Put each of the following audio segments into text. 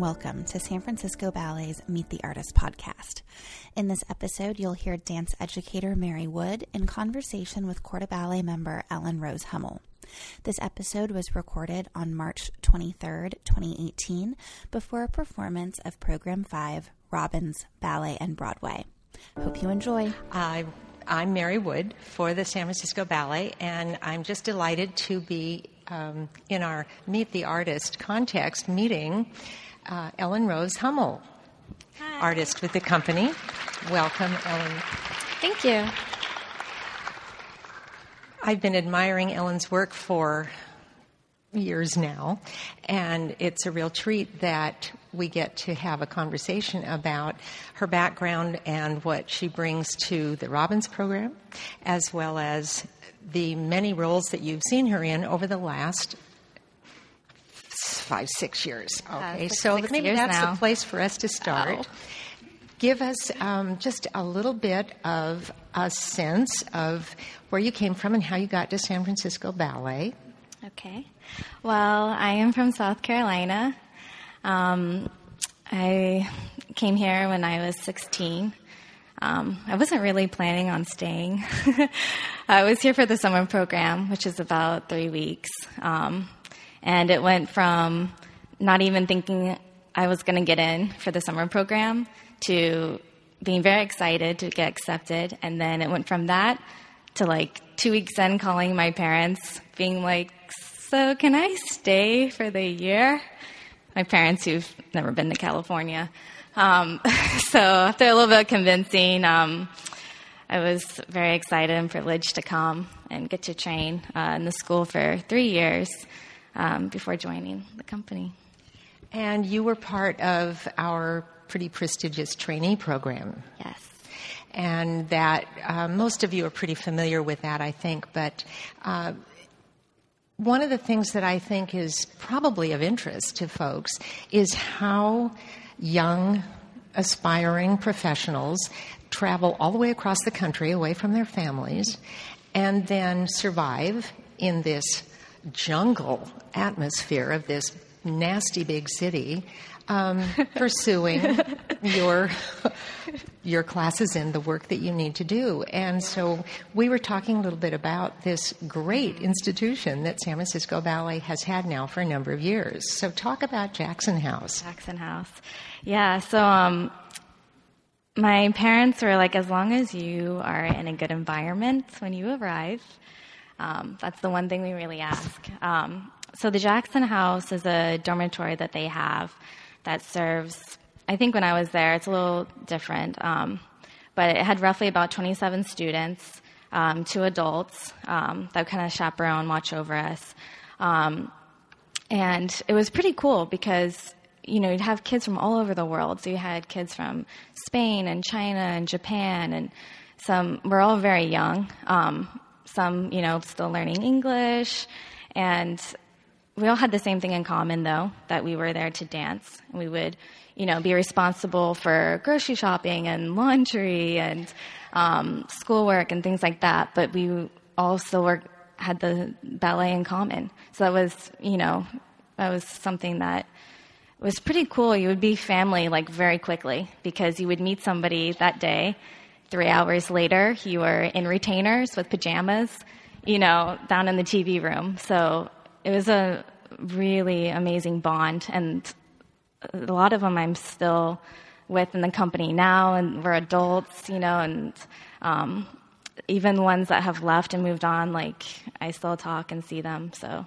welcome to San Francisco Ballet's Meet the Artist podcast. In this episode, you'll hear dance educator Mary Wood in conversation with Corps de Ballet member Ellen Rose Hummel. This episode was recorded on March 23rd, 2018, before a performance of Program 5, Robbins Ballet and Broadway. Hope you enjoy. I, I'm Mary Wood for the San Francisco Ballet, and I'm just delighted to be um, in our Meet the Artist context meeting uh, Ellen Rose Hummel, Hi. artist with the company. Welcome, Ellen. Thank you. I've been admiring Ellen's work for years now, and it's a real treat that we get to have a conversation about her background and what she brings to the Robbins program, as well as the many roles that you've seen her in over the last five, six years. Okay, six- so six maybe years that's now. the place for us to start. Oh. Give us um, just a little bit of a sense of where you came from and how you got to San Francisco Ballet. Okay. Well, I am from South Carolina. Um, I came here when I was 16. Um, I wasn't really planning on staying. I was here for the summer program, which is about three weeks. Um, and it went from not even thinking I was going to get in for the summer program to being very excited to get accepted. And then it went from that to like two weeks in calling my parents, being like, So can I stay for the year? My parents, who've never been to California. Um, so after a little bit of convincing, um, I was very excited and privileged to come and get to train uh, in the school for three years um, before joining the company. And you were part of our pretty prestigious trainee program. Yes. And that uh, most of you are pretty familiar with that, I think. But uh, one of the things that I think is probably of interest to folks is how young, aspiring professionals travel all the way across the country away from their families and then survive in this jungle atmosphere of this nasty big city um, pursuing your your classes and the work that you need to do. And so we were talking a little bit about this great institution that San Francisco Ballet has had now for a number of years. So talk about Jackson House. Jackson House. Yeah, so um, my parents were like, as long as you are in a good environment when you arrive, um, that's the one thing we really ask. Um, so the Jackson House is a dormitory that they have that serves. I think when I was there, it's a little different, um, but it had roughly about 27 students, um, two adults um, that kind of chaperone, watch over us. And it was pretty cool because you know you'd have kids from all over the world so you had kids from spain and china and japan and some we're all very young um, some you know still learning english. And we all had the same thing in common though that we were there to dance. We would you know be responsible for grocery shopping and laundry and um, schoolwork and things like that. But we also were had the ballet in common. So that was you know that was something that was pretty cool. You would be family like very quickly because you would meet somebody that day three hours later you were in retainers with pajamas you know down in the tv room. So it was a really amazing bond and a lot of them i'm still with in the company now and we're adults you know and um, even ones that have left and moved on like i still talk and see them. So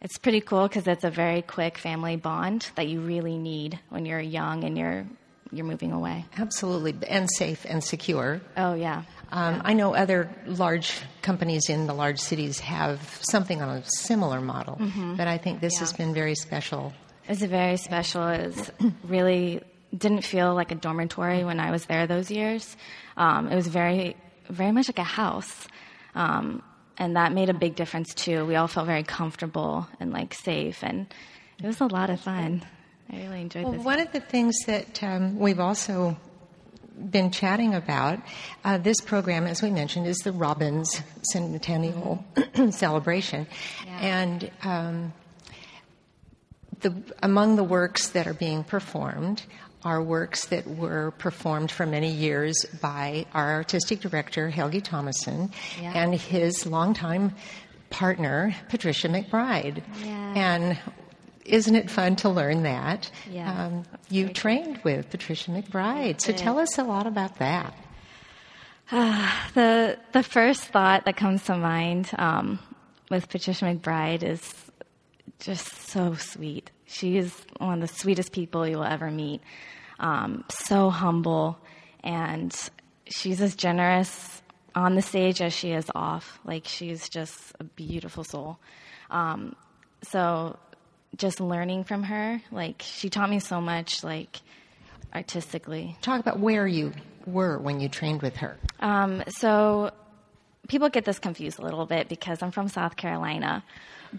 it's pretty cool because it's a very quick family bond that you really need when you're young and you're you're moving away. Absolutely, and safe and secure. Oh yeah. Um, I know other large companies in the large cities have something on a similar model, but I think this has been very special. It's very special. It was really didn't feel like a dormitory when I was there those years. Um, it was very, very much like a house, um, and that made a big difference too. We all felt very comfortable and like safe, and it was a lot of fun. I really enjoyed Well, this. one of the things that um, we've also been chatting about uh, this program, as we mentioned, is the Robbins Centennial celebration, Yeah. and um, the, among the works that are being performed are works that were performed for many years by our artistic director, Helgi Tomasson, Yeah. and his longtime partner, Patricia McBride. Yeah. And isn't it fun to learn that? Yeah, Um, you very cool. trained with Patricia McBride, so tell us a lot about that. The the first thought that comes to mind um, with Patricia McBride is just so sweet. She is one of the sweetest people you will ever meet. Um, so humble, and she's as generous on the stage as she is off. Like she's just a beautiful soul. Um, so just learning from her, like she taught me so much, like artistically. Talk about where you were when you trained with her. Um, so people get this confused a little bit because I'm from South Carolina,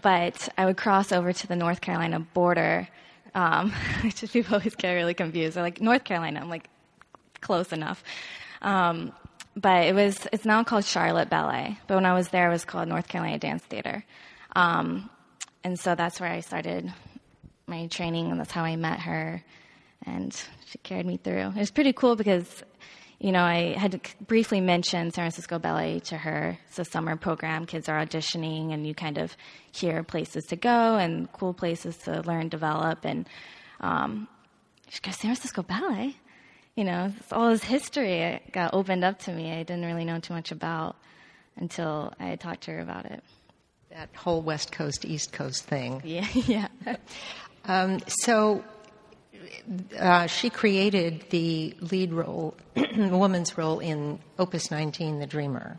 but I would cross over to the North Carolina border, um, which people always get really confused. They're like North Carolina. I'm like close enough. Um, but it was it's now called Charlotte Ballet. But when I was there, it was called North Carolina Dance Theater. Um, and so that's where I started my training, and that's how I met her. And she carried me through. It was pretty cool because, you know, I had briefly mention San Francisco Ballet to her. It's a summer program. Kids are auditioning, and you kind of hear places to go and cool places to learn, develop. And um, she goes, San Francisco Ballet? You know, it's all this history got opened up to me. I didn't really know too much about until I talked to her about it. That whole West Coast, East Coast thing. Yeah, yeah. Um, so uh, she created the lead role, the woman's role in Opus 19, The Dreamer.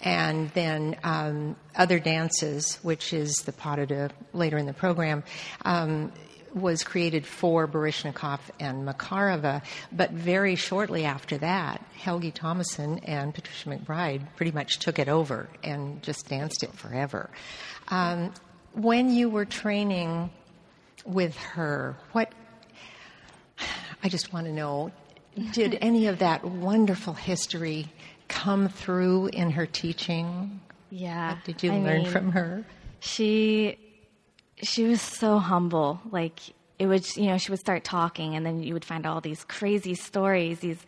And then um, other dances, which is the pas de deux later in the program, um, was created for Baryshnikov and Makarova. But very shortly after that, Helgi Tomasson and Patricia McBride pretty much took it over and just danced it forever. Um, when you were training with her, what I just want to know did any of that wonderful history come through in her teaching? Yeah. What did you I learn mean, from her? She she was so humble. Like it would you know, she would start talking and then you would find all these crazy stories, these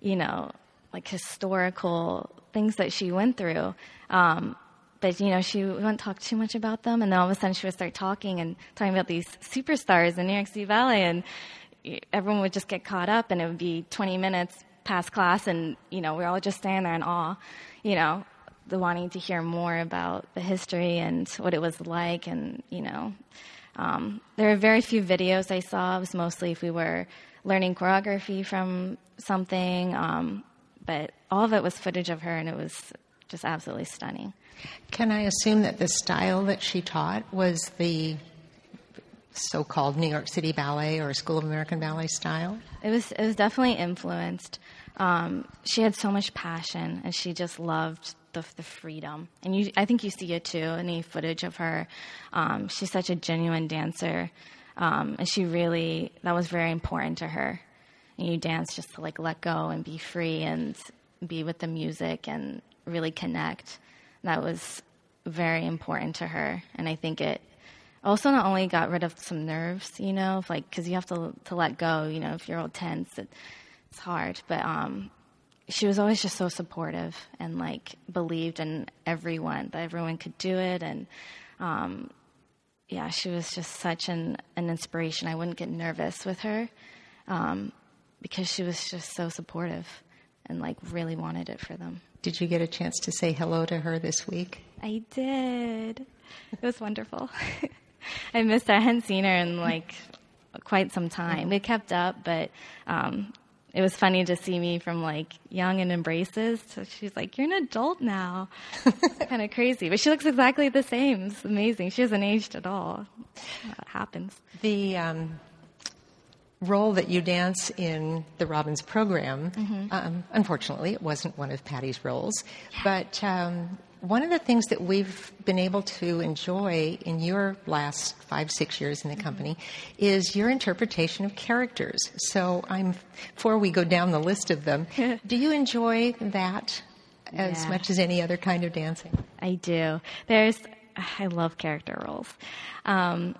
you know, like historical things that she went through. Um but you know, she wouldn't talk too much about them, and then all of a sudden she would start talking and talking about these superstars in New York City Ballet, and everyone would just get caught up, and it would be 20 minutes past class, and you know, we are all just standing there in awe, you know, the wanting to hear more about the history and what it was like, and you know, um, there are very few videos I saw. It was mostly if we were learning choreography from something, um, but all of it was footage of her, and it was just absolutely stunning. Can I assume that the style that she taught was the so called New York City Ballet or School of American Ballet style? It was it was definitely influenced. Um, she had so much passion, and she just loved the the freedom. And you, I think you see it too. Any footage of her, um, she's such a genuine dancer, um, and she really that was very important to her. And you dance just to like let go and be free and be with the music and really connect. That was very important to her, and I think it also not only got rid of some nerves, you know, like because you have to to let go, you know, if you're all tense, it, it's hard. But um, she was always just so supportive and like believed in everyone that everyone could do it, and um, yeah, she was just such an an inspiration. I wouldn't get nervous with her um, because she was just so supportive and like really wanted it for them. Did you get a chance to say hello to her this week? I did. It was wonderful. I missed her. I hadn't seen her in like quite some time. We kept up, but um, it was funny to see me from like young and embraces. to she's like, "You're an adult now." kind of crazy, but she looks exactly the same. It's amazing. She hasn't aged at all. That happens. The um, role that you dance in the Robbins program, um, unfortunately, it wasn't one of Patty's roles, but um, one of the things that we've been able to enjoy in your last five, six years in the company is your interpretation of characters. So, I'm before we go down the list of them, do you enjoy that as Yeah. much as any other kind of dancing? I do. There's, I love character roles. Um,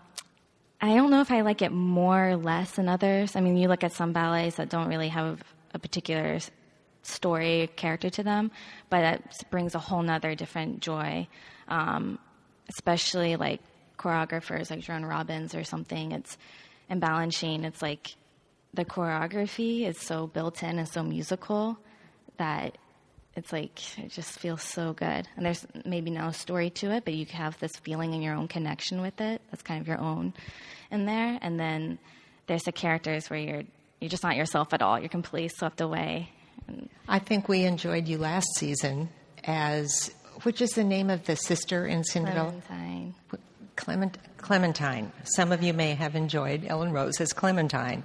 I don't know if I like it more or less than others. I mean, you look at some ballets that don't really have a particular story character to them, but it brings a whole nother different joy. Um, especially like choreographers like Jerome Robbins or something. It's and Balanchine. It's like the choreography is so built in and so musical that it's like it just feels so good. And there's maybe no story to it, but you have this feeling and your own connection with it. That's kind of your own in there. And then there's the characters where you're you're just not yourself at all. You're completely swept away. I think we enjoyed you last season as which is the name of the sister in Cinderella? Clementine. Clement, Clementine. Some of you may have enjoyed Ellen Rose as Clementine.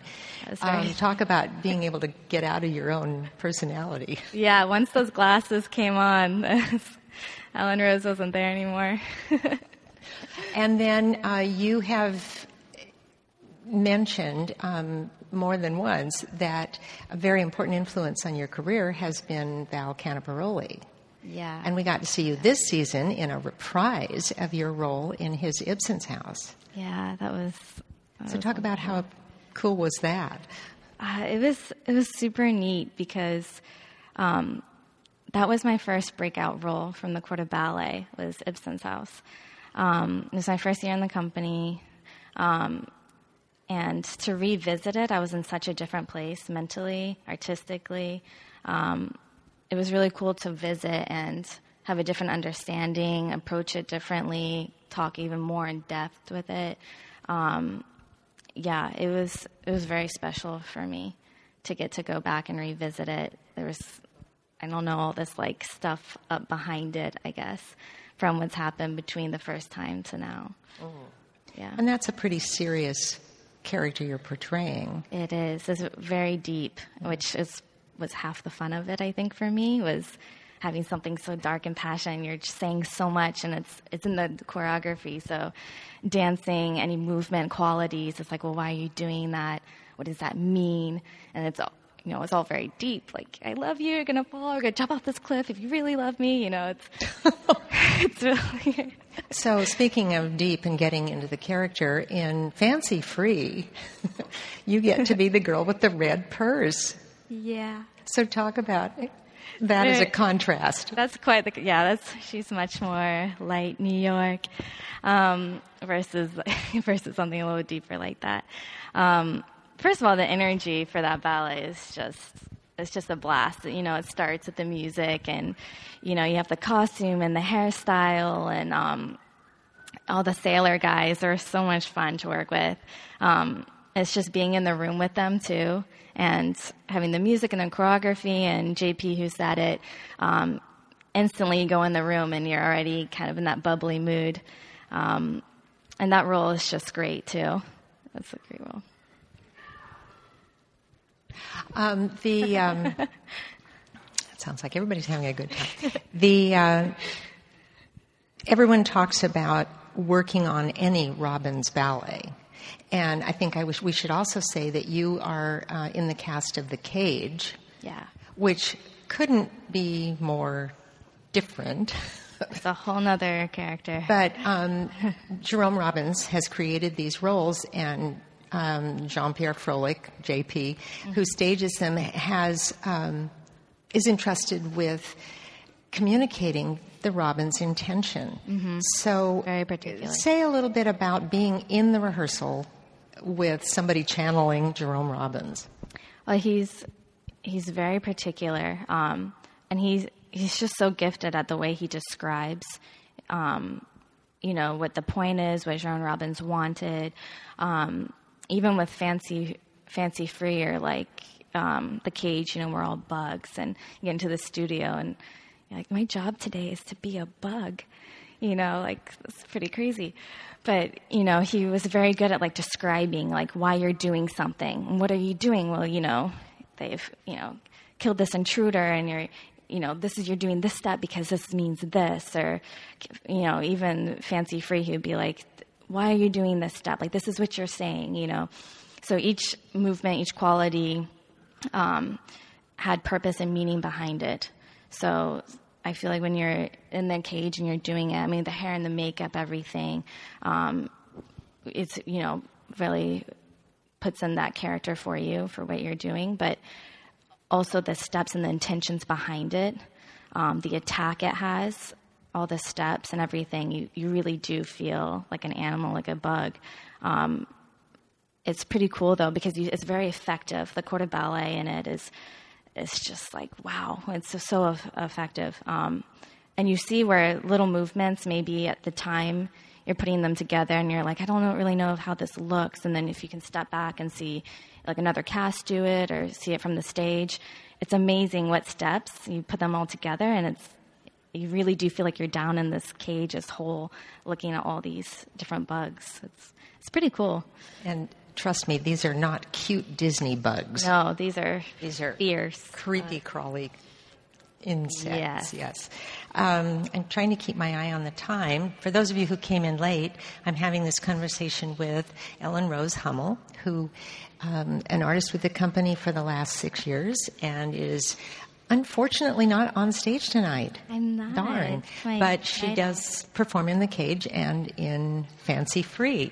Um, talk about being able to get out of your own personality. Yeah, once those glasses came on, Ellen Rose wasn't there anymore. and then uh, you have mentioned um, more than once that a very important influence on your career has been Val Caniparoli. Yeah. And we got to see you this season in a reprise of your role in his Ibsen's house. Yeah, that was. That so was talk about how cool was that? Uh, it was it was super neat because um, that was my first breakout role from the Corps de Ballet was Ibsen's house. Um, it was my first year in the company, um, and to revisit it, I was in such a different place mentally, artistically. Um, it was really cool to visit and have a different understanding, approach it differently, talk even more in depth with it. Um, yeah, it was it was very special for me to get to go back and revisit it. There was I don't know all this like stuff up behind it, I guess, from what's happened between the first time to now. Oh. Yeah. And that's a pretty serious character you're portraying. It is. It's very deep, which is was half the fun of it. I think for me was having something so dark and passionate. You're just saying so much, and it's it's in the choreography. So, dancing, any movement qualities. It's like, well, why are you doing that? What does that mean? And it's you know, it's all very deep. Like, I love you. You're gonna fall. You're gonna jump off this cliff. If you really love me, you know, it's it's really. so, speaking of deep and getting into the character in Fancy Free, you get to be the girl with the red purse. Yeah. So talk about that as a contrast. That's quite the yeah. That's she's much more light New York um, versus versus something a little deeper like that. Um, first of all, the energy for that ballet is just it's just a blast. You know, it starts with the music, and you know you have the costume and the hairstyle, and um, all the sailor guys are so much fun to work with. Um, it's just being in the room with them too and having the music and the choreography and JP who's at it, um, instantly you go in the room and you're already kind of in that bubbly mood. Um, and that role is just great too. That's a great role. Um, the um, sounds like everybody's having a good time. The uh, everyone talks about working on any Robbins ballet. And I think I wish we should also say that you are uh, in the cast of The Cage. Yeah. Which couldn't be more different. It's a whole nother character. But um, Jerome Robbins has created these roles, and um, Jean Pierre Frohlich, JP, mm-hmm. who stages them, has um, is entrusted with communicating the Robbins' intention. Mm-hmm. So, very particular. Say a little bit about being in the rehearsal with somebody channeling Jerome Robbins. Well, he's he's very particular, um, and he's he's just so gifted at the way he describes. Um, you know what the point is, what Jerome Robbins wanted. Um, even with fancy fancy free or like um, the cage, you know, we're all bugs, and you get into the studio and like, my job today is to be a bug. You know, like, it's pretty crazy. But, you know, he was very good at, like, describing, like, why you're doing something. And what are you doing? Well, you know, they've, you know, killed this intruder and you're, you know, this is, you're doing this step because this means this. Or, you know, even Fancy Free, he'd be like, why are you doing this step? Like, this is what you're saying, you know. So each movement, each quality um, had purpose and meaning behind it. So I feel like when you're in the cage and you're doing it, I mean, the hair and the makeup, everything, um, it's, you know, really puts in that character for you for what you're doing, but also the steps and the intentions behind it, um, the attack it has, all the steps and everything. You you really do feel like an animal, like a bug. Um, it's pretty cool though because you, it's very effective. The corps de ballet in it is it's just like wow, it's so, so effective. Um, and you see where little movements maybe at the time you're putting them together and you're like, I don't really know how this looks. And then if you can step back and see like another cast do it or see it from the stage, it's amazing what steps you put them all together and it's you really do feel like you're down in this cage this hole, looking at all these different bugs. It's it's pretty cool. And trust me, these are not cute Disney bugs. No, these are these are fierce, creepy, uh, crawly insects. Yes. yes. Um, I'm trying to keep my eye on the time. For those of you who came in late, I'm having this conversation with Ellen Rose Hummel, who um, an artist with the company for the last six years and is unfortunately not on stage tonight. I'm not. Darn. But she does perform in the cage and in Fancy Free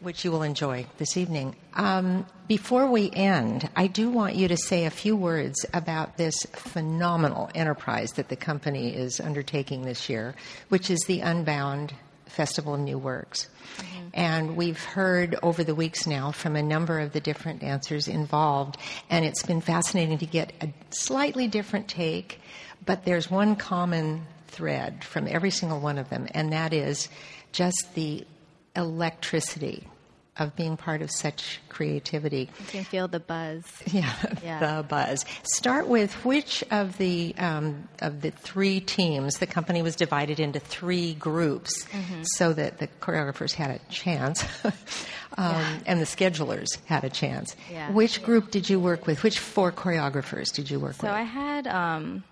which you will enjoy this evening. Um, before we end, I do want you to say a few words about this phenomenal enterprise that the company is undertaking this year, which is the Unbound Festival of New Works. Mm-hmm. And we've heard over the weeks now from a number of the different dancers involved, and it's been fascinating to get a slightly different take, but there's one common thread from every single one of them, and that is just the electricity of being part of such creativity. You can feel the buzz. Yeah, yeah. the buzz. Start with which of the um, of the three teams. The company was divided into three groups mm-hmm. so that the choreographers had a chance, um, yeah. and the schedulers had a chance. Yeah. Which group did you work with? Which four choreographers did you work so with? So I had, um,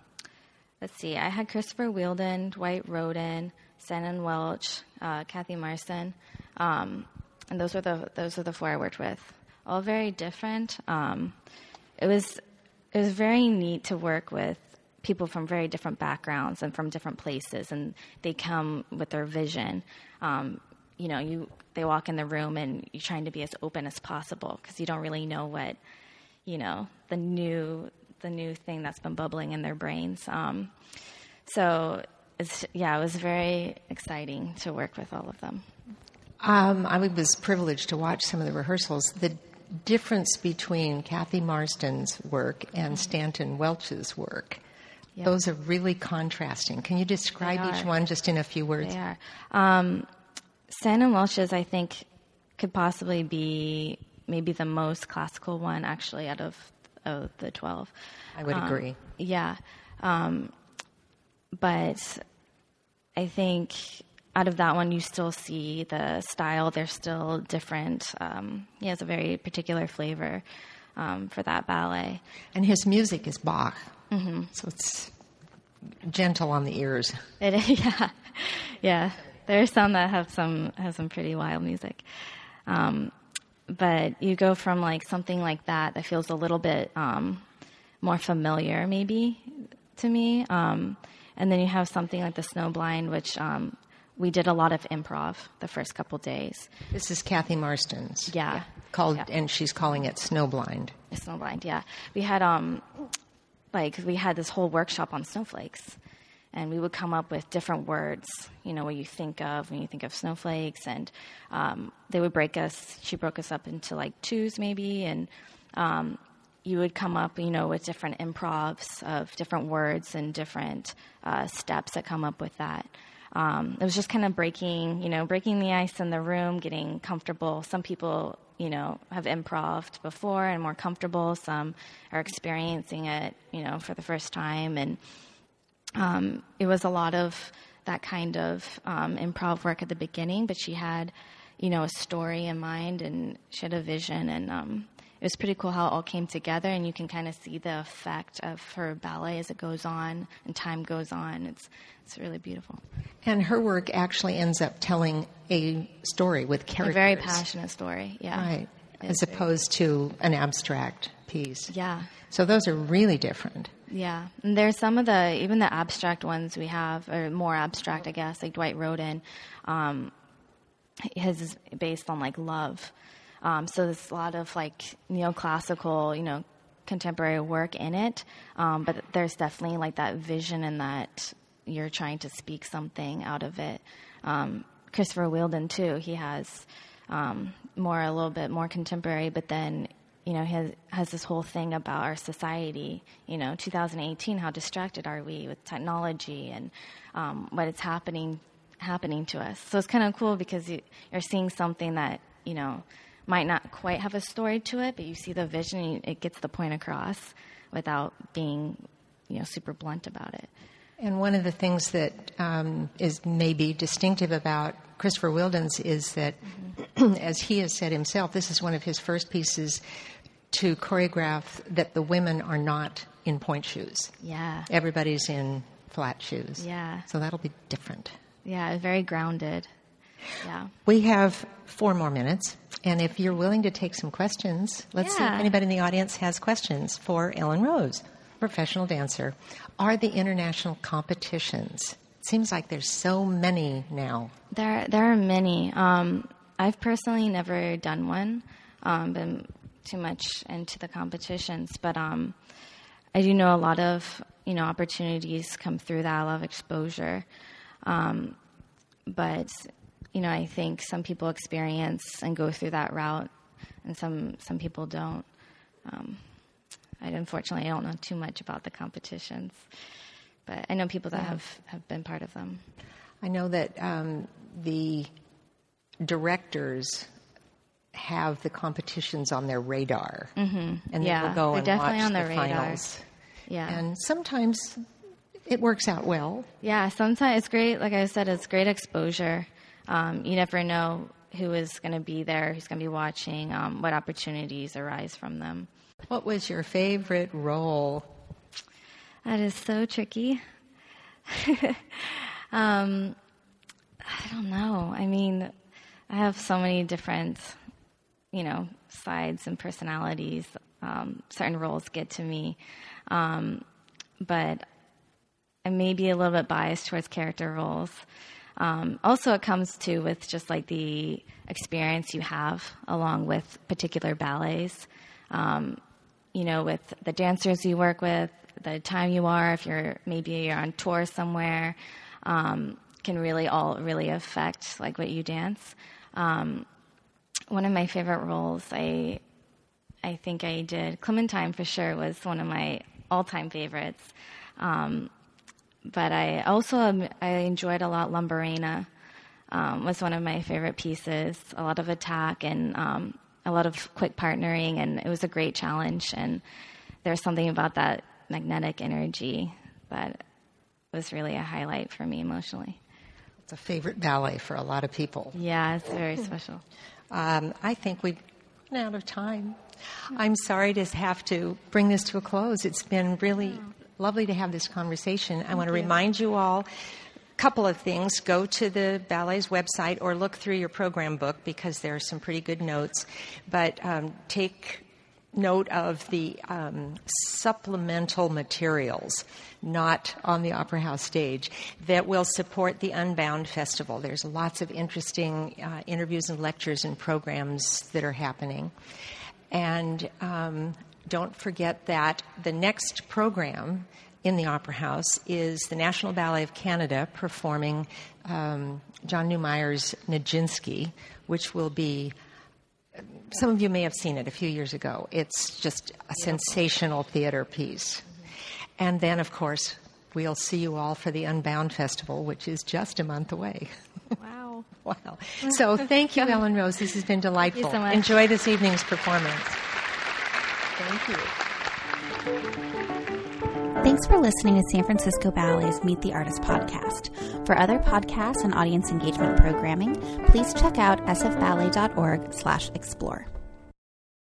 let's see, I had Christopher Wheeldon, Dwight Rhoden, Stanton Welch, uh, Cathy Marston. Um, and those were the those were the four I worked with. All very different. Um, it was it was very neat to work with people from very different backgrounds and from different places, and they come with their vision. Um, you know, you they walk in the room and you're trying to be as open as possible because you don't really know what you know the new the new thing that's been bubbling in their brains. Um, so it's yeah, it was very exciting to work with all of them. Um, I was privileged to watch some of the rehearsals. The difference between Cathy Marston's work and Stanton Welch's work, yep. those are really contrasting. Can you describe each one just in a few words? They are. Um, Stanton Welch's, I think, could possibly be maybe the most classical one, actually, out of, of the 12. I would um, agree. Yeah. Um, but I think out of that one, you still see the style. They're still different. Um, he has a very particular flavor um, for that ballet. And his music is Bach, mm-hmm. so it's gentle on the ears. It is, yeah, yeah. There's some that have some have some pretty wild music. Um, but you go from like something like that that feels a little bit um, more familiar, maybe to me, um, and then you have something like the Snowblind, which um, we did a lot of improv the first couple days. This is Cathy Marston's. Yeah. yeah. Called, yeah. and she's calling it Snowblind. Snowblind, yeah. We had, um, like, we had this whole workshop on snowflakes. And we would come up with different words, you know, what you think of when you think of snowflakes. And um, they would break us, she broke us up into like twos maybe. And um, you would come up, you know, with different improvs of different words and different uh, steps that come up with that um, it was just kind of breaking, you know, breaking the ice in the room, getting comfortable. Some people, you know, have improved before and more comfortable. Some are experiencing it, you know, for the first time. And um, it was a lot of that kind of um, improv work at the beginning, but she had, you know, a story in mind and she had a vision and um, it was pretty cool how it all came together and you can kind of see the effect of her ballet as it goes on and time goes on. It's it's really beautiful. And her work actually ends up telling a story with characters a very passionate story yeah. Right. As opposed to an abstract piece. Yeah. So those are really different. Yeah. And there's some of the even the abstract ones we have or more abstract i guess like dwight rhoden um, his is based on like love Um, so there's a lot of like neoclassical, you know, contemporary work in it. Um, but there's definitely like that vision and that you're trying to speak something out of it. Um, Christopher Wheeldon too. He has um, more a little bit more contemporary, but then you know he has has this whole thing about our society. You know, 2018. How distracted are we with technology and um, what is happening happening to us? So it's kind of cool because you, you're seeing something that you know might not quite have a story to it, but you see the vision, and it gets the point across without being you know super blunt about it. And one of the things that um, is maybe distinctive about Christopher Wheeldon's is that, mm-hmm. as he has said himself, this is one of his first pieces to choreograph that the women are not in pointe shoes. Yeah. Everybody's in flat shoes. Yeah. So that'll be different. Yeah, very grounded. Yeah. We have four more minutes, and if you're willing to take some questions, let's yeah. see if anybody in the audience has questions for Ellen Rose professional dancer are the international competitions. It seems like there's so many now. There, there are many. Um, I've personally never done one, um, been too much into the competitions, but um, I do know a lot of you know opportunities come through that. I love exposure, um, but you know I think some people experience and go through that route, and some some people don't. Um, I unfortunately I don't know too much about the competitions, but I know people that yeah. have, have been part of them. I know that um, the directors have the competitions on their radar, mm-hmm. and yeah, they will go and definitely watch on their the radar. finals. Yeah, and sometimes it works out well. Yeah, sometimes it's great. Like I said, it's great exposure. Um, you never know who is going to be there, who's going to be watching, um, what opportunities arise from them. What was your favorite role? That is so tricky. um, I don't know. I mean, I have so many different, you know, sides and personalities. Um, certain roles get to me, um, but I may be a little bit biased towards character roles. Um, also, it comes to with just like the experience you have along with particular ballets. Um, you know, with the dancers you work with, the time you are, if you're maybe you're on tour somewhere, um, can really all really affect like what you dance. Um, one of my favorite roles, I I think I did Clementine for sure was one of my all-time favorites. Um, but I also um, I enjoyed a lot Lambarena. Um, was one of my favorite pieces. A lot of attack and um, a lot of quick partnering, and it was a great challenge. And there's something about that magnetic energy that was really a highlight for me emotionally. It's a favorite ballet for a lot of people. Yeah, it's very special. Um, I think we've run out of time. I'm sorry to have to bring this to a close. It's been really lovely to have this conversation. I want to remind you all a couple of things. Go to the ballet's website or look through your program book because there are some pretty good notes. But um, take note of the um, supplemental materials not on the opera house stage that will support the unbound festival. There's lots of interesting uh, interviews and lectures and programs that are happening. And um, don't forget that the next program in the Opera House is the National Ballet of Canada performing um, John Neumeier's Nijinsky, which will be. Some of you may have seen it a few years ago. It's just a sensational theater piece. And then, of course, we'll see you all for the Unbound Festival, which is just a month away. Wow. wow. So thank you, Ellen Rose. This has been delightful. So Enjoy this evening's performance. Thank you. Thanks for listening to San Francisco Ballet's Meet the Artist podcast. For other podcasts and audience engagement programming, please check out sfballet.org slash explore.